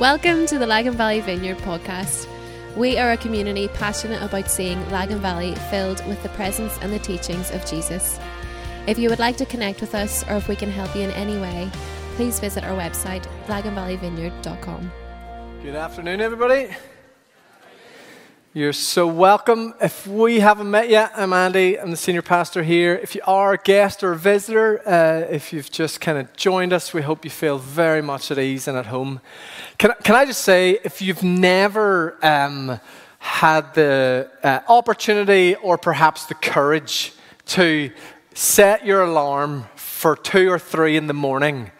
Welcome to the Lagan Valley Vineyard podcast. We are a community passionate about seeing Lagan Valley filled with the presence and the teachings of Jesus. If you would like to connect with us or if we can help you in any way, please visit our website, laganvalleyvineyard.com. Good afternoon, everybody. You're so welcome. If we haven't met yet, I'm Andy. I'm the senior pastor here. If you are a guest or a visitor, uh, if you've just kind of joined us, we hope you feel very much at ease and at home. Can, can I just say, if you've never um, had the uh, opportunity or perhaps the courage to set your alarm for two or three in the morning,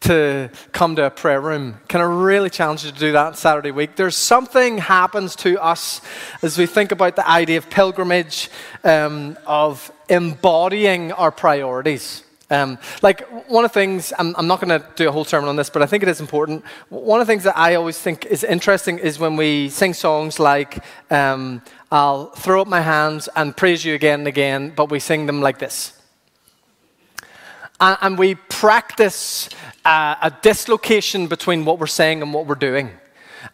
to come to a prayer room. Can I really challenge you to do that Saturday week? There's something happens to us as we think about the idea of pilgrimage, um, of embodying our priorities. Um, like one of the things, I'm, I'm not going to do a whole sermon on this, but I think it is important. One of the things that I always think is interesting is when we sing songs like, um, I'll throw up my hands and praise you again and again, but we sing them like this. And, we practice uh, a dislocation between what we're saying and what we're doing.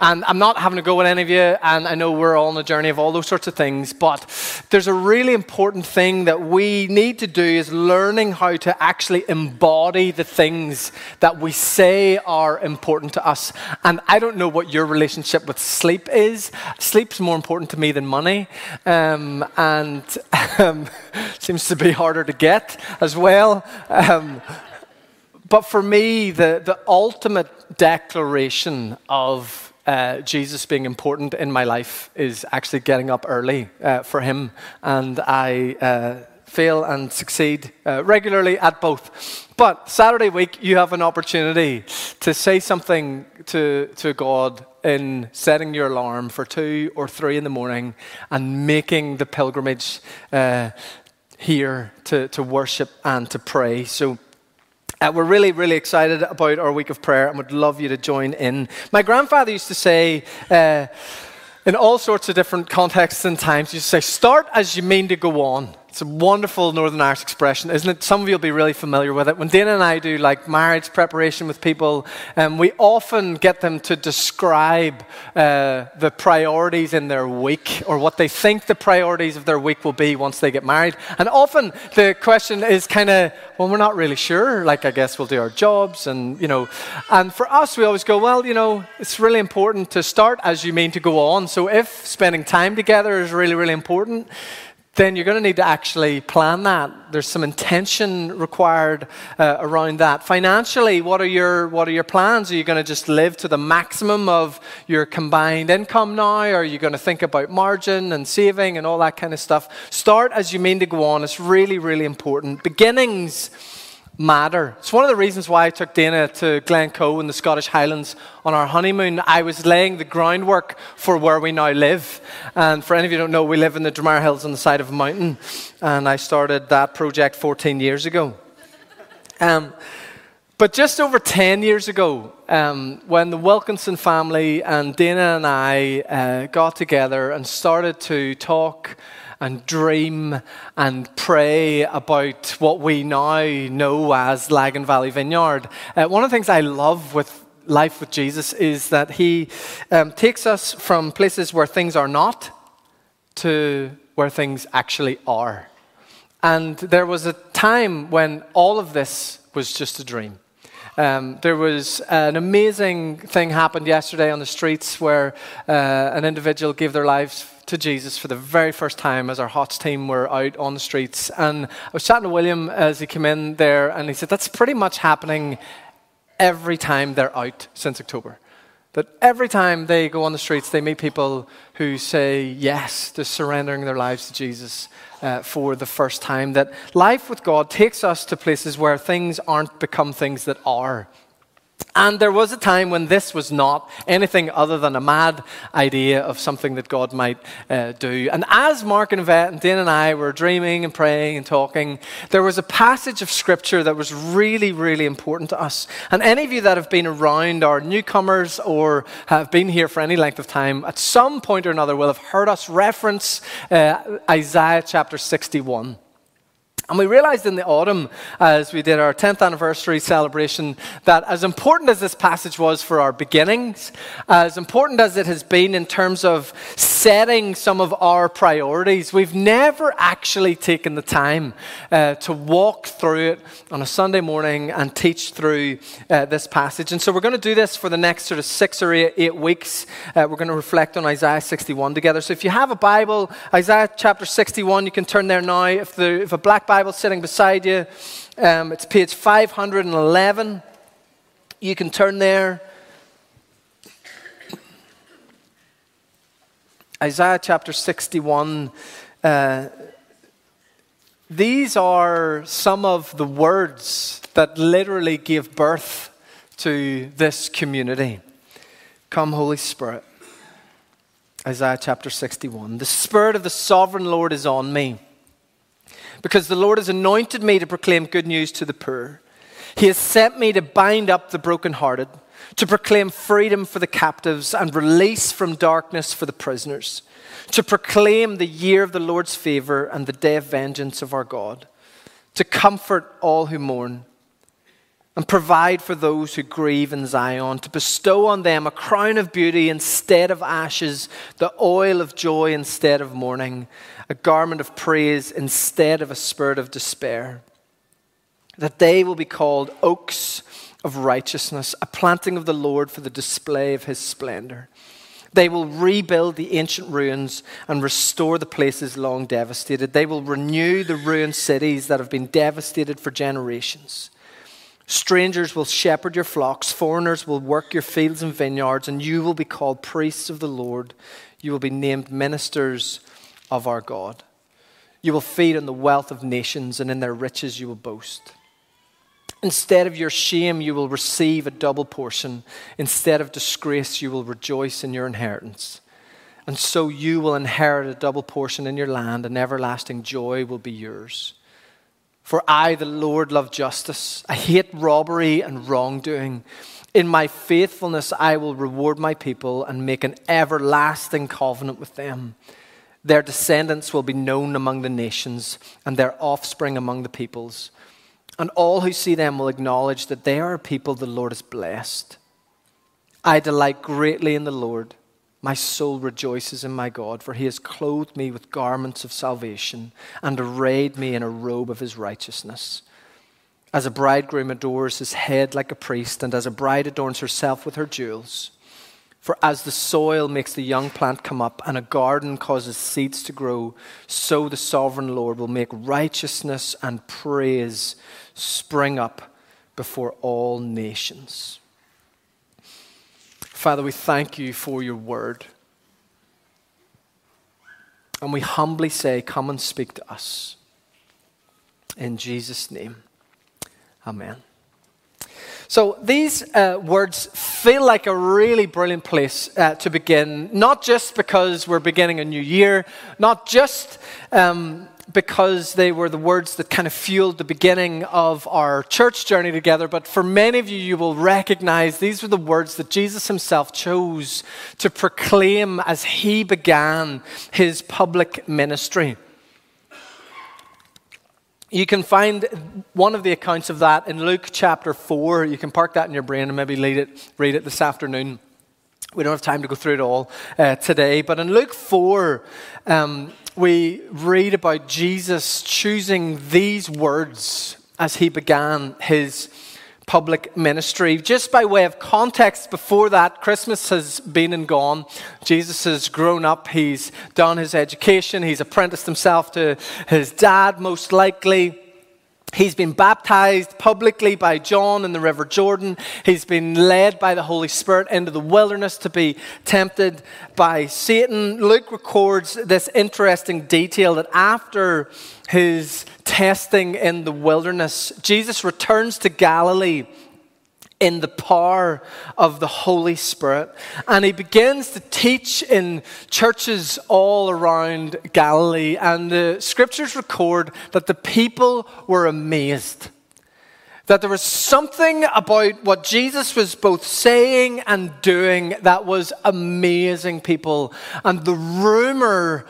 And I'm not having to go with any of you, and I know we're all on a journey of all those sorts of things, but there's a really important thing that we need to do is learning how to actually embody the things that we say are important to us. And I don't know what your relationship with sleep is. Sleep's more important to me than money, um, and um, seems to be harder to get as well. Um, but for me, the, the ultimate declaration of uh, Jesus being important in my life is actually getting up early uh, for Him. And I uh, fail and succeed uh, regularly at both. But Saturday week, you have an opportunity to say something to, to God in setting your alarm for two or three in the morning and making the pilgrimage uh, here to, to worship and to pray. So uh, we're really, really excited about our week of prayer and would love you to join in. My grandfather used to say, uh, in all sorts of different contexts and times, he used to say, start as you mean to go on. It's a wonderful Northern Irish expression, isn't it? Some of you will be really familiar with it. When Dana and I do like marriage preparation with people, um, we often get them to describe uh, the priorities in their week or what they think the priorities of their week will be once they get married. And often the question is kind of, well, we're not really sure. Like, I guess we'll do our jobs and, you know. And for us, we always go, well, you know, it's really important to start as you mean to go on. So if spending time together is really, really important, then you're going to need to actually plan that. There's some intention required uh, around that. Financially, what are your what are your plans? Are you going to just live to the maximum of your combined income now? Or are you going to think about margin and saving and all that kind of stuff? Start as you mean to go on. It's really really important. Beginnings matter. It's one of the reasons why I took Dana to Glencoe in the Scottish Highlands on our honeymoon. I was laying the groundwork for where we now live. And for any of you who don't know, we live in the Dromara Hills on the side of a mountain. And I started that project 14 years ago. Um, but just over 10 years ago, um, when the Wilkinson family and Dana and I uh, got together and started to talk and dream and pray about what we now know as Lagan Valley Vineyard. Uh, one of the things I love with life with Jesus is that he um, takes us from places where things are not to where things actually are. And there was a time when all of this was just a dream. Um, there was an amazing thing happened yesterday on the streets where uh, an individual gave their lives to Jesus for the very first time as our HOTS team were out on the streets. And I was chatting to William as he came in there, and he said, That's pretty much happening every time they're out since October. That every time they go on the streets, they meet people who say yes to surrendering their lives to Jesus uh, for the first time. That life with God takes us to places where things aren't become things that are. And there was a time when this was not anything other than a mad idea of something that God might uh, do. And as Mark and Yvette and Dana and I were dreaming and praying and talking, there was a passage of scripture that was really, really important to us. And any of you that have been around, are newcomers or have been here for any length of time, at some point or another will have heard us reference uh, Isaiah chapter 61. And we realized in the autumn, as we did our 10th anniversary celebration, that as important as this passage was for our beginnings, as important as it has been in terms of setting some of our priorities, we've never actually taken the time uh, to walk through it on a Sunday morning and teach through uh, this passage. And so we're going to do this for the next sort of six or eight, eight weeks. Uh, we're going to reflect on Isaiah 61 together. So if you have a Bible, Isaiah chapter 61, you can turn there now. If, the, if a black Bible sitting beside you. Um, it's page 511. You can turn there. Isaiah chapter 61. Uh, these are some of the words that literally gave birth to this community. Come, Holy Spirit. Isaiah chapter 61. The Spirit of the sovereign Lord is on me because the Lord has anointed me to proclaim good news to the poor. He has sent me to bind up the brokenhearted, to proclaim freedom for the captives and release from darkness for the prisoners, to proclaim the year of the Lord's favor and the day of vengeance of our God, to comfort all who mourn and provide for those who grieve in Zion, to bestow on them a crown of beauty instead of ashes, the oil of joy instead of mourning, a garment of praise instead of a spirit of despair. That they will be called oaks of righteousness, a planting of the Lord for the display of his splendor. They will rebuild the ancient ruins and restore the places long devastated. They will renew the ruined cities that have been devastated for generations. Strangers will shepherd your flocks, foreigners will work your fields and vineyards, and you will be called priests of the Lord. You will be named ministers of our God. You will feed on the wealth of nations, and in their riches you will boast. Instead of your shame, you will receive a double portion. Instead of disgrace, you will rejoice in your inheritance. And so you will inherit a double portion in your land, and everlasting joy will be yours. For I, the Lord, love justice. I hate robbery and wrongdoing. In my faithfulness, I will reward my people and make an everlasting covenant with them. Their descendants will be known among the nations, and their offspring among the peoples. And all who see them will acknowledge that they are a people the Lord has blessed. I delight greatly in the Lord. My soul rejoices in my God, for he has clothed me with garments of salvation and arrayed me in a robe of his righteousness. As a bridegroom adores his head like a priest, and as a bride adorns herself with her jewels. For as the soil makes the young plant come up, and a garden causes seeds to grow, so the sovereign Lord will make righteousness and praise spring up before all nations. Father, we thank you for your word. And we humbly say, Come and speak to us. In Jesus' name, Amen. So, these uh, words feel like a really brilliant place uh, to begin, not just because we're beginning a new year, not just um, because they were the words that kind of fueled the beginning of our church journey together, but for many of you, you will recognize these were the words that Jesus himself chose to proclaim as he began his public ministry. You can find one of the accounts of that in Luke chapter 4. You can park that in your brain and maybe read it, read it this afternoon. We don't have time to go through it all uh, today. But in Luke 4, um, we read about Jesus choosing these words as he began his public ministry. Just by way of context, before that, Christmas has been and gone. Jesus has grown up, he's done his education, he's apprenticed himself to his dad, most likely. He's been baptized publicly by John in the River Jordan. He's been led by the Holy Spirit into the wilderness to be tempted by Satan. Luke records this interesting detail that after his testing in the wilderness, Jesus returns to Galilee in the power of the Holy Spirit. And he begins to teach in churches all around Galilee. And the scriptures record that the people were amazed. That there was something about what Jesus was both saying and doing that was amazing people. And the rumor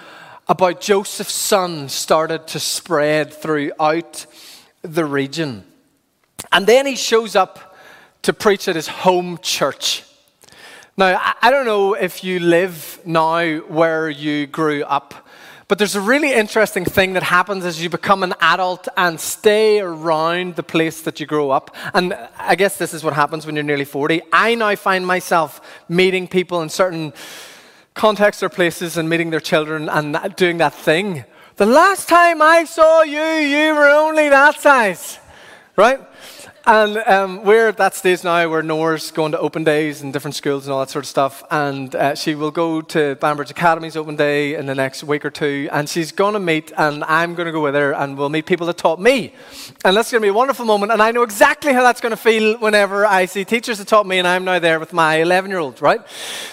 about Joseph's son started to spread throughout the region. And then he shows up to preach at his home church. Now, I don't know if you live now where you grew up, but there's a really interesting thing that happens as you become an adult and stay around the place that you grow up. And I guess this is what happens when you're nearly 40. I now find myself meeting people in certain contexts or places and meeting their children and doing that thing. The last time I saw you, you were only that size, right? And um, we're at that stage now where Nora's going to open days in different schools and all that sort of stuff. And uh, she will go to Banbridge Academy's open day in the next week or two. And she's going to meet, and I'm going to go with her, and we'll meet people that taught me. And that's going to be a wonderful moment. And I know exactly how that's going to feel whenever I see teachers that taught me, and I'm now there with my 11 year old, right?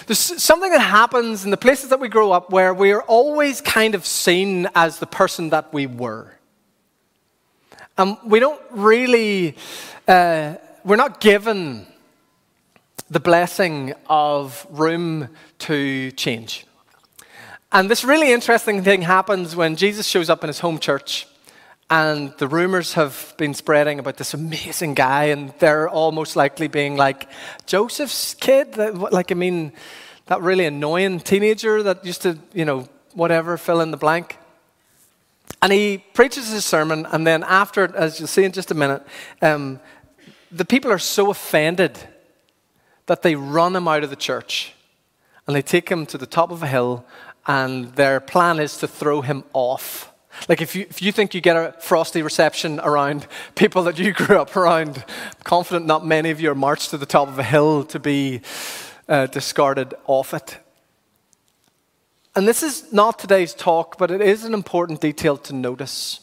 There's something that happens in the places that we grow up where we are always kind of seen as the person that we were. And we don't really uh, we're not given the blessing of room to change. And this really interesting thing happens when Jesus shows up in his home church, and the rumors have been spreading about this amazing guy, and they're almost likely being like Joseph's kid. Like, I mean, that really annoying teenager that used to, you know, whatever, fill in the blank. And he preaches his sermon, and then after, as you'll see in just a minute, um, the people are so offended that they run him out of the church and they take him to the top of a hill, and their plan is to throw him off. Like, if you, if you think you get a frosty reception around people that you grew up around, I'm confident not many of you are marched to the top of a hill to be uh, discarded off it. And this is not today's talk, but it is an important detail to notice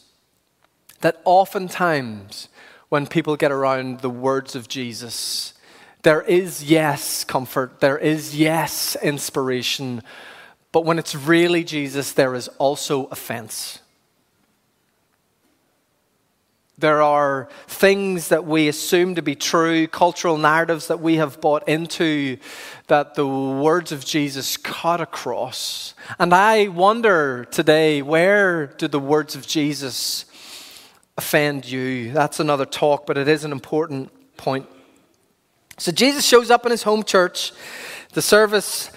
that oftentimes when people get around the words of Jesus, there is, yes, comfort, there is, yes, inspiration, but when it's really Jesus, there is also offense. There are things that we assume to be true, cultural narratives that we have bought into that the words of Jesus cut across. And I wonder today, where do the words of Jesus offend you? That's another talk, but it is an important point. So Jesus shows up in his home church. The service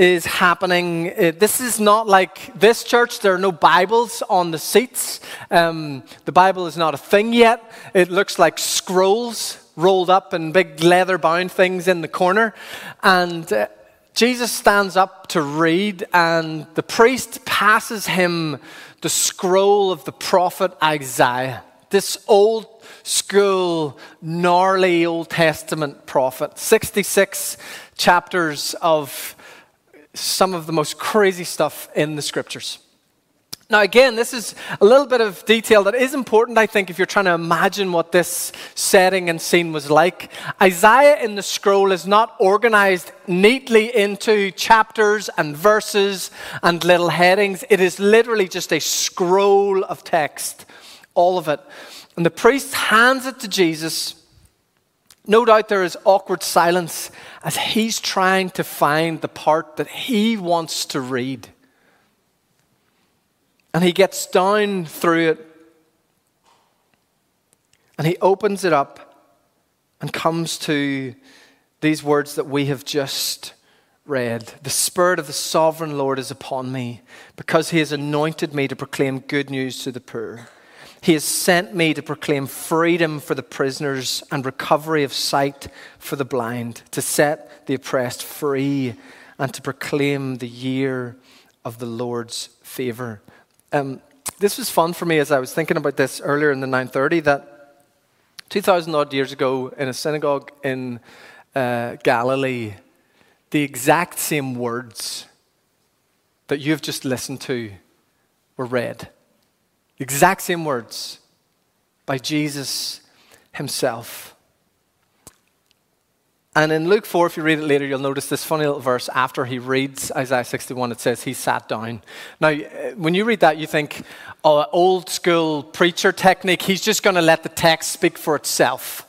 is happening. Uh, this is not like this church. There are no Bibles on the seats. Um, the Bible is not a thing yet. It looks like scrolls rolled up in big leather bound things in the corner. And uh, Jesus stands up to read, and the priest passes him the scroll of the prophet Isaiah. This old school, gnarly Old Testament prophet. 66 chapters of some of the most crazy stuff in the scriptures. Now, again, this is a little bit of detail that is important, I think, if you're trying to imagine what this setting and scene was like. Isaiah in the scroll is not organized neatly into chapters and verses and little headings. It is literally just a scroll of text, all of it. And the priest hands it to Jesus no doubt there is awkward silence as he's trying to find the part that he wants to read. And he gets down through it and he opens it up and comes to these words that we have just read The Spirit of the sovereign Lord is upon me because he has anointed me to proclaim good news to the poor. He has sent me to proclaim freedom for the prisoners and recovery of sight for the blind, to set the oppressed free, and to proclaim the year of the Lord's favor. Um, this was fun for me as I was thinking about this earlier in the 930 that 2,000 odd years ago in a synagogue in uh, Galilee, the exact same words that you've just listened to were read. Exact same words by Jesus himself. And in Luke 4, if you read it later, you'll notice this funny little verse after he reads Isaiah 61. It says, He sat down. Now, eh, when you read that, you think, oh, old school preacher technique. He's just going to let the text speak for itself.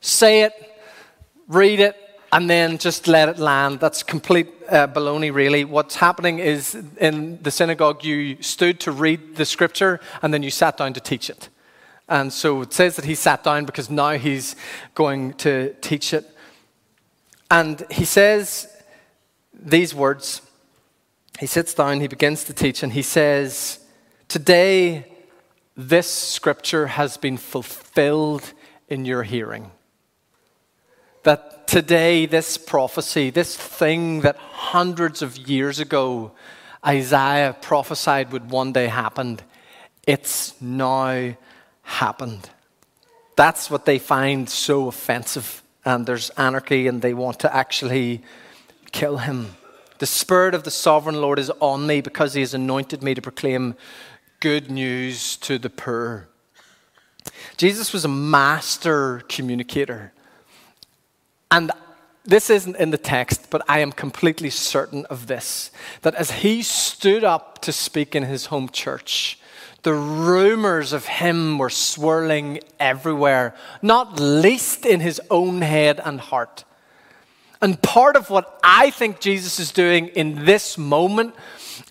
Say it, read it, and then just let it land. That's complete uh, baloney, really. What's happening is in the synagogue, you stood to read the scripture and then you sat down to teach it. And so it says that he sat down because now he's going to teach it. And he says these words. He sits down, he begins to teach, and he says, Today, this scripture has been fulfilled in your hearing. That today, this prophecy, this thing that hundreds of years ago Isaiah prophesied would one day happen, it's now happened. That's what they find so offensive. And there's anarchy, and they want to actually kill him. The Spirit of the sovereign Lord is on me because he has anointed me to proclaim good news to the poor. Jesus was a master communicator. And this isn't in the text, but I am completely certain of this that as he stood up to speak in his home church, the rumors of him were swirling everywhere, not least in his own head and heart. And part of what I think Jesus is doing in this moment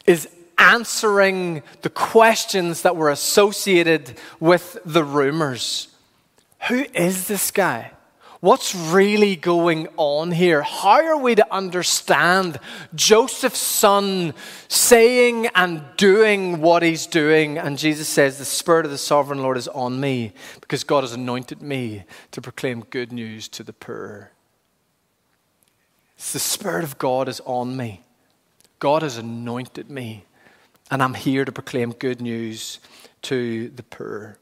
is answering the questions that were associated with the rumors. Who is this guy? What's really going on here? How are we to understand Joseph's son saying and doing what he's doing? And Jesus says, The Spirit of the sovereign Lord is on me because God has anointed me to proclaim good news to the poor. It's the Spirit of God is on me. God has anointed me, and I'm here to proclaim good news to the poor.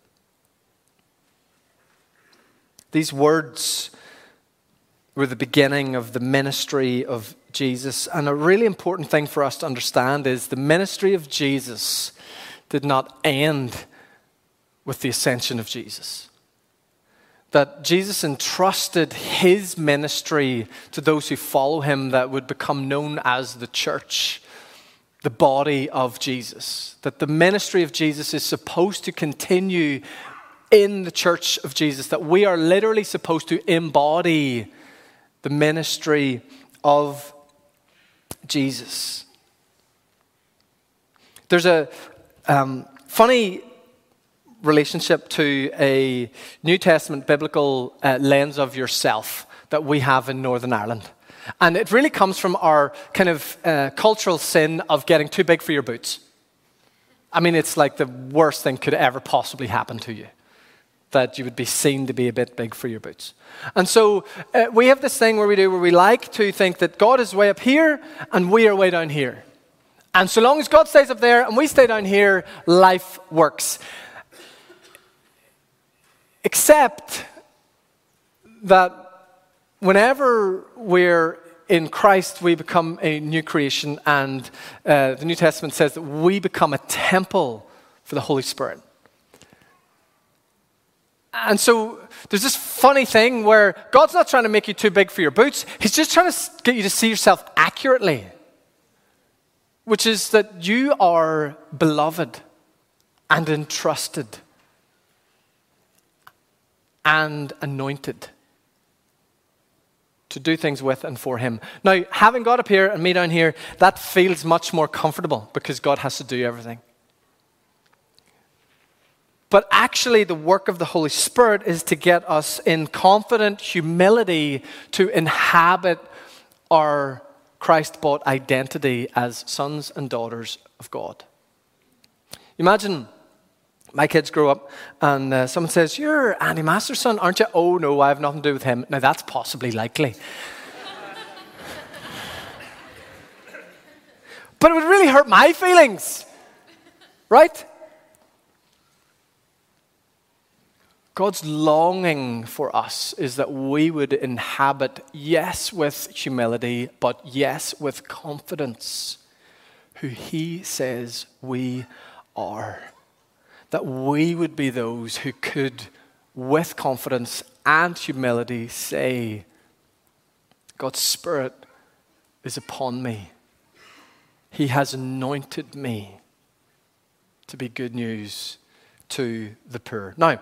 These words were the beginning of the ministry of Jesus. And a really important thing for us to understand is the ministry of Jesus did not end with the ascension of Jesus. That Jesus entrusted his ministry to those who follow him that would become known as the church, the body of Jesus. That the ministry of Jesus is supposed to continue in the church of Jesus, that we are literally supposed to embody the ministry of Jesus. There's a um, funny relationship to a New Testament biblical uh, lens of yourself that we have in Northern Ireland. And it really comes from our kind of uh, cultural sin of getting too big for your boots. I mean, it's like the worst thing could ever possibly happen to you that you would be seen to be a bit big for your boots. And so uh, we have this thing where we do where we like to think that God is way up here and we are way down here. And so long as God stays up there and we stay down here, life works. Except that whenever we're in Christ, we become a new creation, and uh, the New Testament says that we become a temple for the Holy Spirit. And so there's this funny thing where God's not trying to make you too big for your boots, He's just trying to get you to see yourself accurately, which is that you are beloved and entrusted and anointed to do things with and for Him. Now, having God up here and me down here, that feels much more comfortable because God has to do everything. But actually, the work of the Holy Spirit is to get us in confident humility to inhabit our Christ bought identity as sons and daughters of God. Imagine my kids grow up and uh, someone says, You're Andy Masterson, aren't you? Oh, no, I have nothing to do with him. Now, that's possibly likely. but it would really hurt my feelings, right? God's longing for us is that we would inhabit, yes, with humility, but yes, with confidence, who He says we are. That we would be those who could, with confidence and humility, say, God's Spirit is upon me. He has anointed me to be good news to the poor. Now,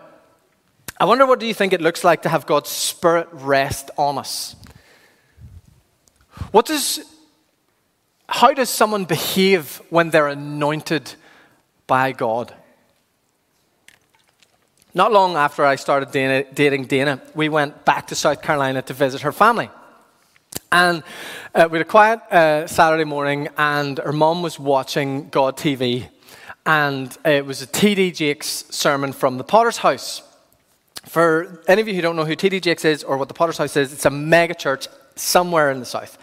I wonder what do you think it looks like to have God's Spirit rest on us? What does, how does someone behave when they're anointed by God? Not long after I started Dana, dating Dana, we went back to South Carolina to visit her family. And uh, we had a quiet uh, Saturday morning, and her mom was watching God TV. And it was a T.D. Jakes sermon from the Potter's House. For any of you who don't know who T.D. Jakes is or what the Potter's House is, it's a mega church somewhere in the south.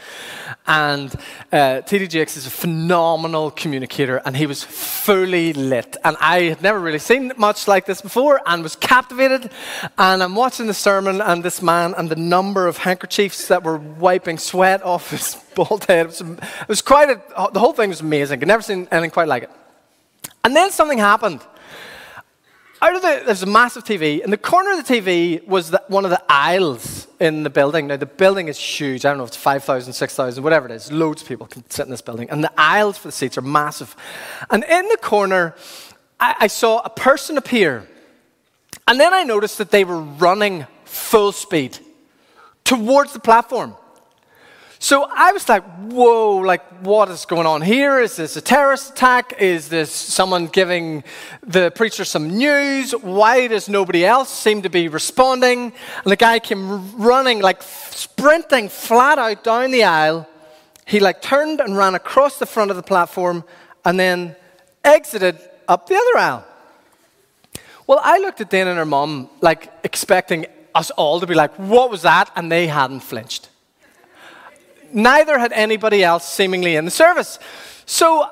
And uh, is a phenomenal communicator, and he was fully lit. And I had never really seen much like this before and was captivated. And I'm watching the sermon, and this man, and the number of handkerchiefs that were wiping sweat off his bald head. It was, it was quite a, the whole thing was amazing. I'd never seen anything quite like it. And then something happened out of the, there's a massive TV. In the corner of the TV was the, one of the aisles in the building. Now, the building is huge. I don't know if it's 5,000, 6,000, whatever it is. Loads of people can sit in this building. And the aisles for the seats are massive. And in the corner, I, I saw a person appear. And then I noticed that they were running full speed towards the platform. So I was like, whoa, like, what is going on here? Is this a terrorist attack? Is this someone giving the preacher some news? Why does nobody else seem to be responding? And the guy came running, like, sprinting flat out down the aisle. He, like, turned and ran across the front of the platform and then exited up the other aisle. Well, I looked at Dana and her mom, like, expecting us all to be like, what was that? And they hadn't flinched neither had anybody else seemingly in the service. So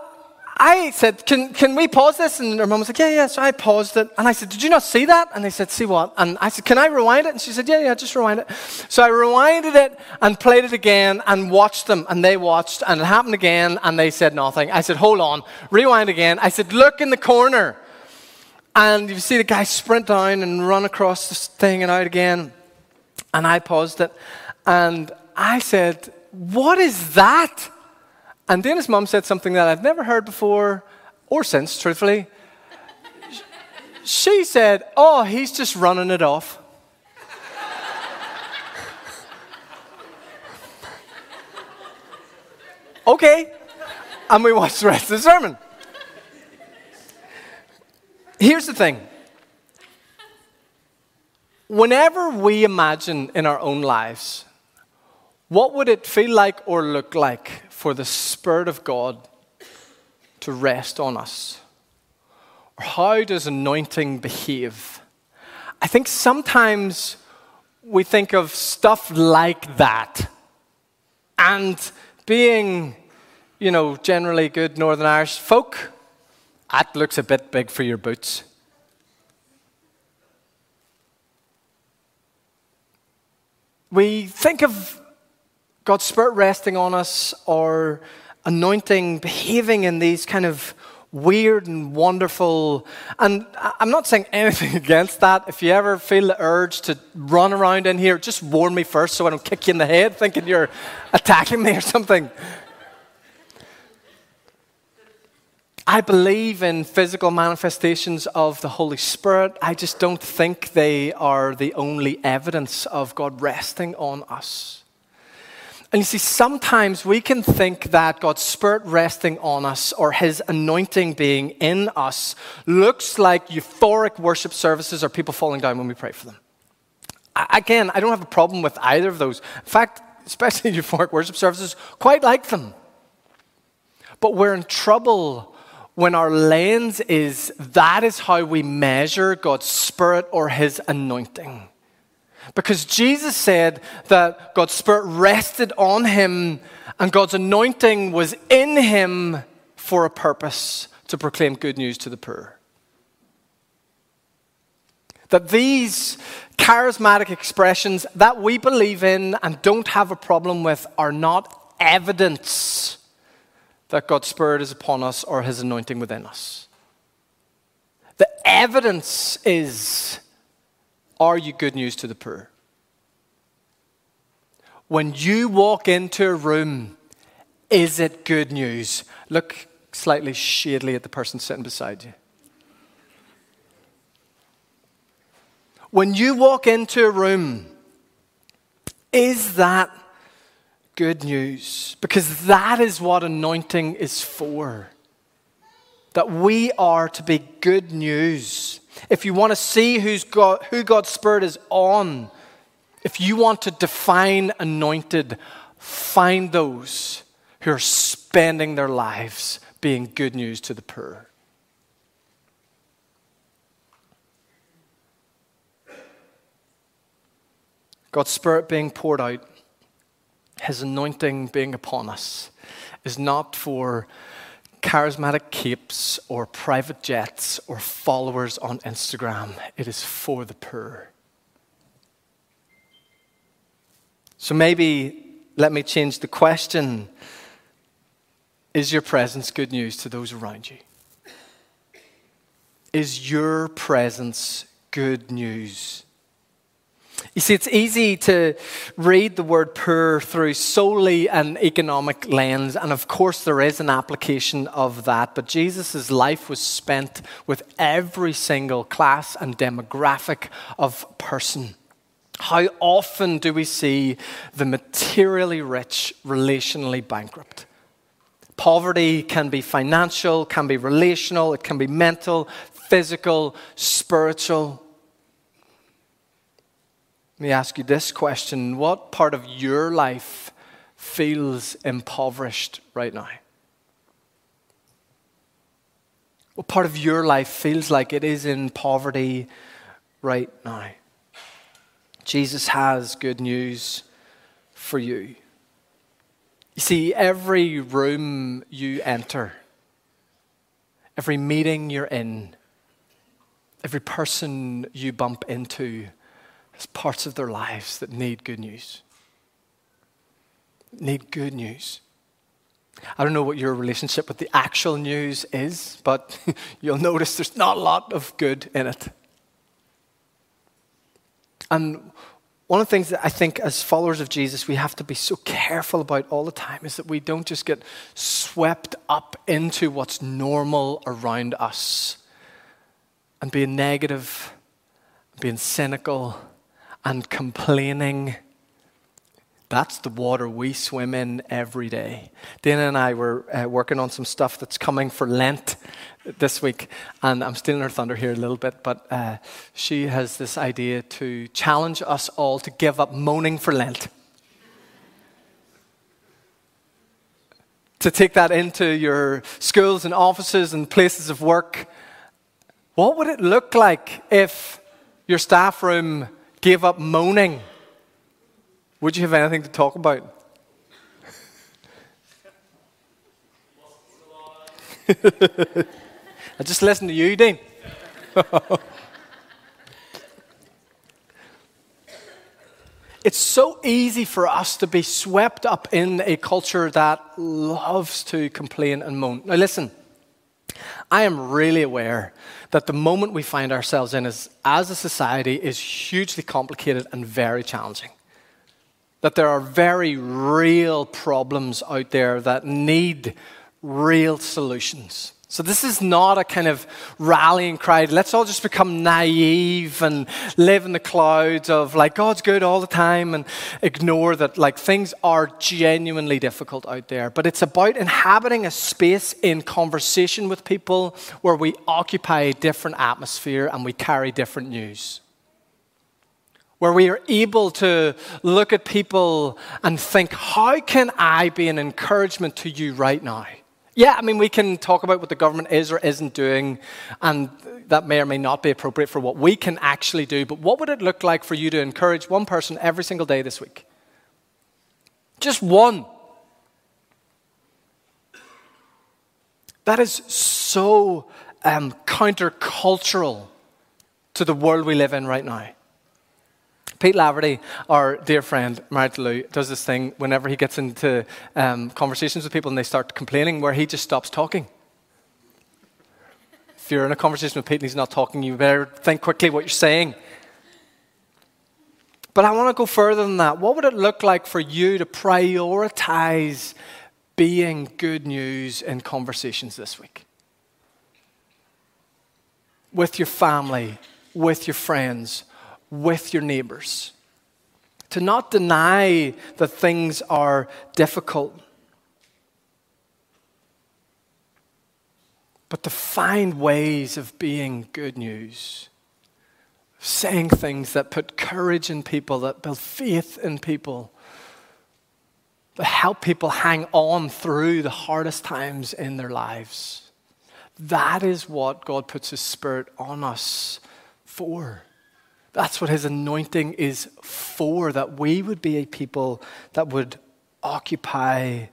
I said, can, can we pause this? And her mum was like, Yeah, yeah. So I paused it. And I said, Did you not see that? And they said, See what? And I said, Can I rewind it? And she said, Yeah, yeah, just rewind it. So I rewinded it and played it again and watched them. And they watched. And it happened again. And they said nothing. I said, Hold on. Rewind again. I said, Look in the corner. And you see the guy sprint down and run across this thing and out again. And I paused it. And I said, what is that? And Dana's mum said something that I've never heard before or since, truthfully. she said, Oh, he's just running it off. okay. And we watched the rest of the sermon. Here's the thing whenever we imagine in our own lives what would it feel like or look like for the Spirit of God to rest on us? Or how does anointing behave? I think sometimes we think of stuff like that. And being, you know, generally good Northern Irish folk, that looks a bit big for your boots. We think of God's Spirit resting on us or anointing, behaving in these kind of weird and wonderful. And I'm not saying anything against that. If you ever feel the urge to run around in here, just warn me first so I don't kick you in the head thinking you're attacking me or something. I believe in physical manifestations of the Holy Spirit. I just don't think they are the only evidence of God resting on us. And you see, sometimes we can think that God's Spirit resting on us or His anointing being in us looks like euphoric worship services or people falling down when we pray for them. Again, I don't have a problem with either of those. In fact, especially euphoric worship services, quite like them. But we're in trouble when our lens is that is how we measure God's Spirit or His anointing. Because Jesus said that God's Spirit rested on him and God's anointing was in him for a purpose to proclaim good news to the poor. That these charismatic expressions that we believe in and don't have a problem with are not evidence that God's Spirit is upon us or His anointing within us. The evidence is are you good news to the poor? When you walk into a room, is it good news? Look slightly shadily at the person sitting beside you. When you walk into a room, is that good news because that is what anointing is for. That we are to be good news. If you want to see who's God, who God's Spirit is on, if you want to define anointed, find those who are spending their lives being good news to the poor. God's Spirit being poured out, His anointing being upon us, is not for charismatic capes or private jets or followers on Instagram. It is for the poor. So maybe let me change the question Is your presence good news to those around you? Is your presence good news? You see, it's easy to read the word poor through solely an economic lens, and of course, there is an application of that. But Jesus' life was spent with every single class and demographic of person. How often do we see the materially rich relationally bankrupt? Poverty can be financial, can be relational, it can be mental, physical, spiritual. Let me ask you this question What part of your life feels impoverished right now? What part of your life feels like it is in poverty right now? Jesus has good news for you. You see, every room you enter, every meeting you're in, every person you bump into, there's parts of their lives that need good news. Need good news. I don't know what your relationship with the actual news is, but you'll notice there's not a lot of good in it. And one of the things that I think as followers of Jesus we have to be so careful about all the time is that we don't just get swept up into what's normal around us and being negative, being cynical, and complaining. That's the water we swim in every day. Dana and I were uh, working on some stuff that's coming for Lent this week, and I'm stealing her thunder here a little bit, but uh, she has this idea to challenge us all to give up moaning for Lent. to take that into your schools and offices and places of work. What would it look like if your staff room gave up moaning, would you have anything to talk about? I just listen to you, Dean. it's so easy for us to be swept up in a culture that loves to complain and moan. Now, listen, I am really aware that the moment we find ourselves in as, as a society is hugely complicated and very challenging. That there are very real problems out there that need real solutions. So, this is not a kind of rallying cry. Let's all just become naive and live in the clouds of like God's good all the time and ignore that like things are genuinely difficult out there. But it's about inhabiting a space in conversation with people where we occupy a different atmosphere and we carry different news. Where we are able to look at people and think, how can I be an encouragement to you right now? Yeah, I mean, we can talk about what the government is or isn't doing, and that may or may not be appropriate for what we can actually do, but what would it look like for you to encourage one person every single day this week? Just one. That is so um, countercultural to the world we live in right now. Pete Laverty, our dear friend, to Lou, does this thing whenever he gets into um, conversations with people and they start complaining where he just stops talking. If you're in a conversation with Pete and he's not talking, you better think quickly what you're saying. But I want to go further than that. What would it look like for you to prioritize being good news in conversations this week? With your family, with your friends, with your neighbors. to not deny that things are difficult, but to find ways of being good news, saying things that put courage in people, that build faith in people, that help people hang on through the hardest times in their lives. That is what God puts His Spirit on us for. That's what His anointing is for, that we would be a people that would occupy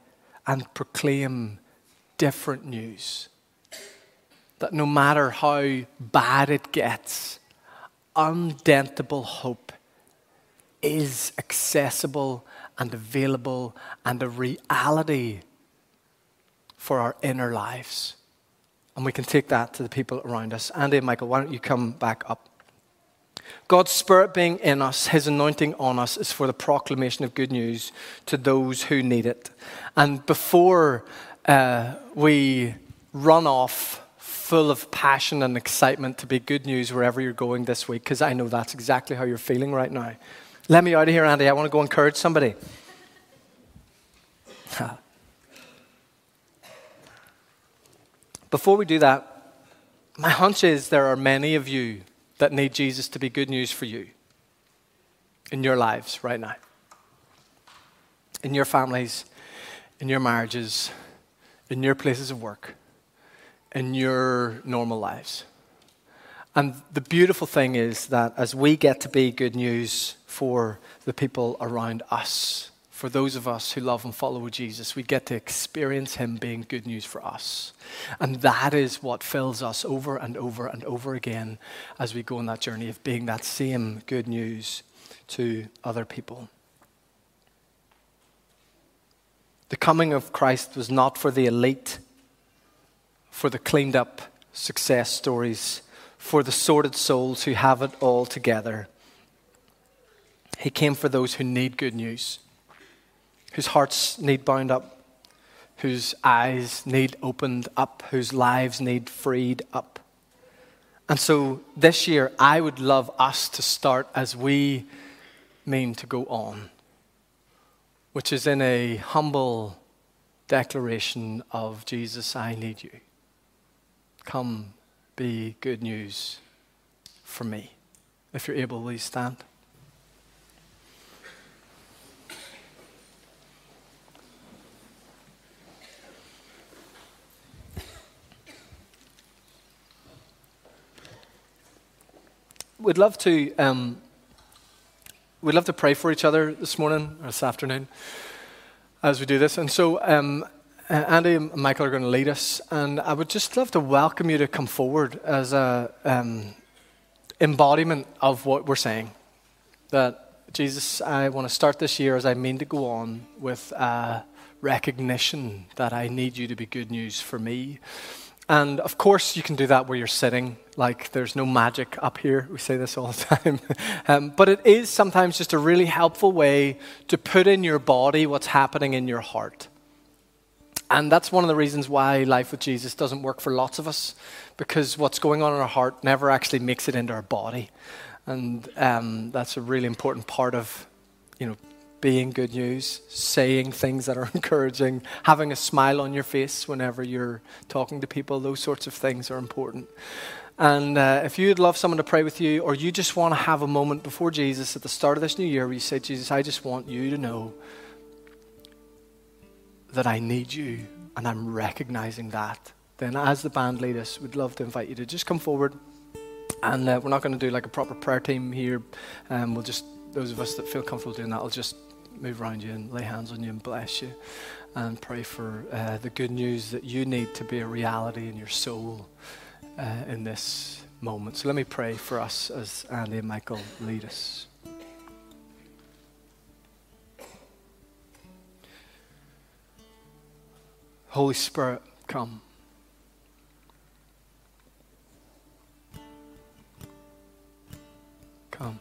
and proclaim different news that no matter how bad it gets, undentable hope is accessible and available and a reality for our inner lives. And we can take that to the people around us. Andy and Michael, why don't you come back up? God's Spirit being in us, His anointing on us, is for the proclamation of good news to those who need it. And before uh, we run off full of passion and excitement to be good news wherever you're going this week, because I know that's exactly how you're feeling right now. Let me out of here, Andy. I want to go encourage somebody. Before we do that, my hunch is there are many of you that need Jesus to be good news for you in your lives right now, in your families, in your marriages, in your places of work in your normal lives. And the beautiful thing is that as we get to be good news for the people around us, for those of us who love and follow Jesus, we get to experience Him being good news for us. And that is what fills us over and over and over again as we go on that journey of being that same good news to other people. The coming of Christ was not for the elite for the cleaned up success stories, for the sordid souls who have it all together. He came for those who need good news, whose hearts need bound up, whose eyes need opened up, whose lives need freed up. And so this year, I would love us to start as we mean to go on, which is in a humble declaration of Jesus, I need you. Come be good news for me. If you're able, please stand. We'd love to um, we'd love to pray for each other this morning or this afternoon as we do this. And so um, Andy and Michael are going to lead us, and I would just love to welcome you to come forward as a um, embodiment of what we're saying. That Jesus, I want to start this year as I mean to go on with a recognition that I need you to be good news for me. And of course, you can do that where you're sitting. Like, there's no magic up here. We say this all the time. um, but it is sometimes just a really helpful way to put in your body what's happening in your heart. And that's one of the reasons why life with Jesus doesn't work for lots of us, because what's going on in our heart never actually makes it into our body. And um, that's a really important part of, you know, being good news, saying things that are encouraging, having a smile on your face whenever you're talking to people. Those sorts of things are important. And uh, if you'd love someone to pray with you, or you just want to have a moment before Jesus at the start of this new year where you say, Jesus, I just want you to know that I need you and I'm recognizing that, then as the band lead us, we'd love to invite you to just come forward. And uh, we're not going to do like a proper prayer team here. Um, we'll just, those of us that feel comfortable doing that, will just move around you and lay hands on you and bless you and pray for uh, the good news that you need to be a reality in your soul uh, in this moment. So let me pray for us as Andy and Michael lead us. Holy Spirit, come. Come.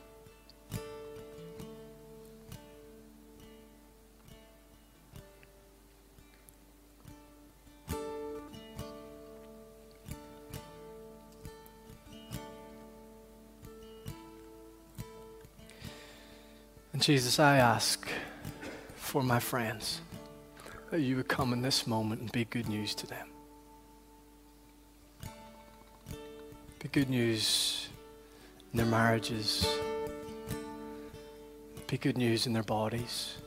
And Jesus, I ask for my friends that you would come in this moment and be good news to them. Be good news in their marriages. Be good news in their bodies.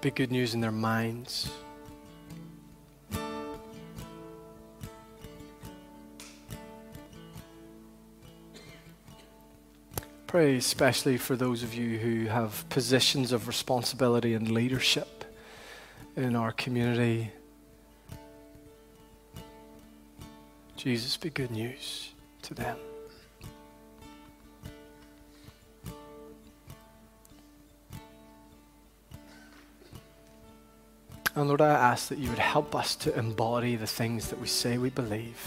Be good news in their minds. Pray especially for those of you who have positions of responsibility and leadership in our community. Jesus, be good news to them. And Lord, I ask that you would help us to embody the things that we say we believe,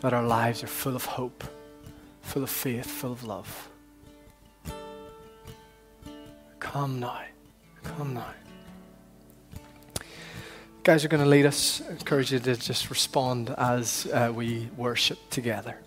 that our lives are full of hope, full of faith, full of love. Come now. Come now. Guys are going to lead us. I encourage you to just respond as uh, we worship together.